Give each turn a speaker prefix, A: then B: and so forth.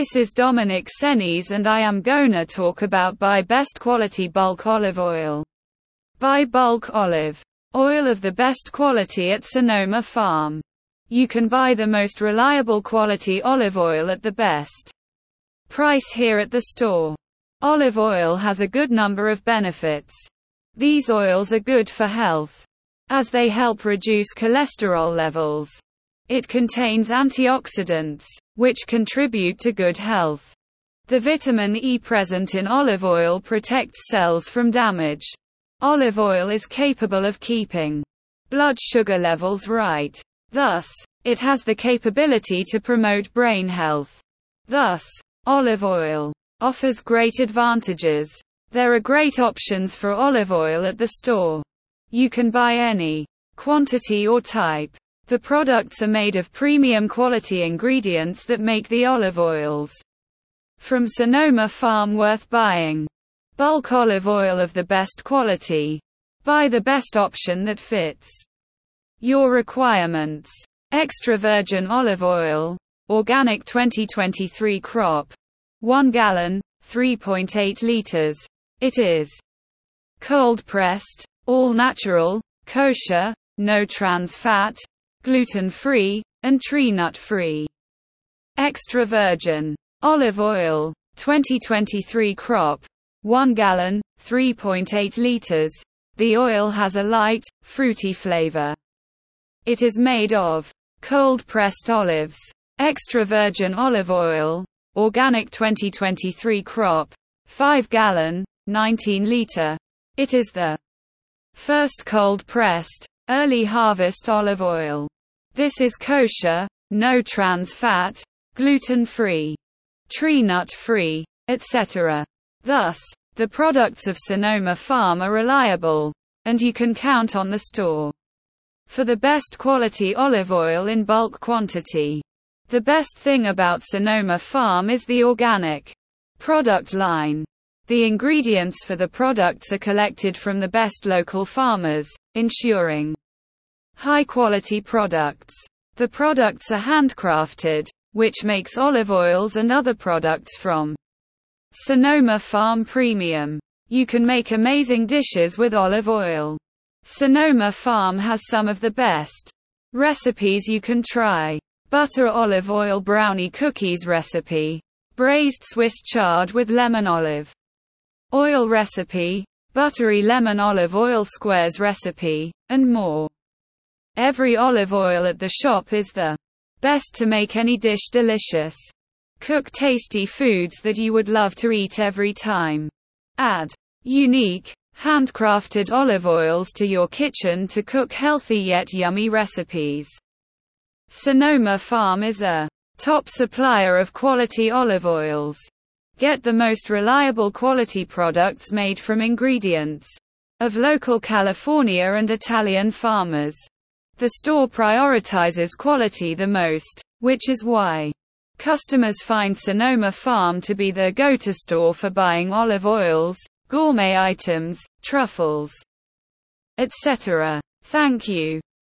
A: This is Dominic Senes and I am gonna talk about buy best quality bulk olive oil. Buy bulk olive oil of the best quality at Sonoma Farm. You can buy the most reliable quality olive oil at the best price here at the store. Olive oil has a good number of benefits. These oils are good for health as they help reduce cholesterol levels. It contains antioxidants, which contribute to good health. The vitamin E present in olive oil protects cells from damage. Olive oil is capable of keeping blood sugar levels right. Thus, it has the capability to promote brain health. Thus, olive oil offers great advantages. There are great options for olive oil at the store. You can buy any quantity or type. The products are made of premium quality ingredients that make the olive oils from Sonoma Farm worth buying. Bulk olive oil of the best quality. Buy the best option that fits your requirements. Extra virgin olive oil, organic 2023 crop, 1 gallon, 3.8 liters. It is cold pressed, all natural, kosher, no trans fat, gluten-free, and tree nut-free. Extra virgin olive oil, 2023 crop, 1 gallon, 3.8 liters. The oil has a light, fruity flavor. It is made of cold pressed olives, extra virgin olive oil, organic 2023 crop, 5 gallon, 19 liter. It is the first cold pressed, Early harvest olive oil. This is kosher, no trans fat, gluten free, tree nut free, etc. Thus, the products of Sonoma Farm are reliable, and you can count on the store for the best quality olive oil in bulk quantity. The best thing about Sonoma Farm is the organic product line. The ingredients for the products are collected from the best local farmers, ensuring high quality products. The products are handcrafted, which makes olive oils and other products from Sonoma Farm Premium. You can make amazing dishes with olive oil. Sonoma Farm has some of the best recipes you can try. Butter olive oil brownie cookies recipe. Braised Swiss chard with lemon olive oil recipe. Buttery lemon olive oil squares recipe, and more. Every olive oil at the shop is the best to make any dish delicious. Cook tasty foods that you would love to eat every time. Add unique, handcrafted olive oils to your kitchen to cook healthy yet yummy recipes. Sonoma Farm is a top supplier of quality olive oils. Get the most reliable quality products made from ingredients of local California and Italian farmers. The store prioritizes quality the most, which is why customers find Sonoma Farm to be their go-to store for buying olive oils, gourmet items, truffles, etc. Thank you.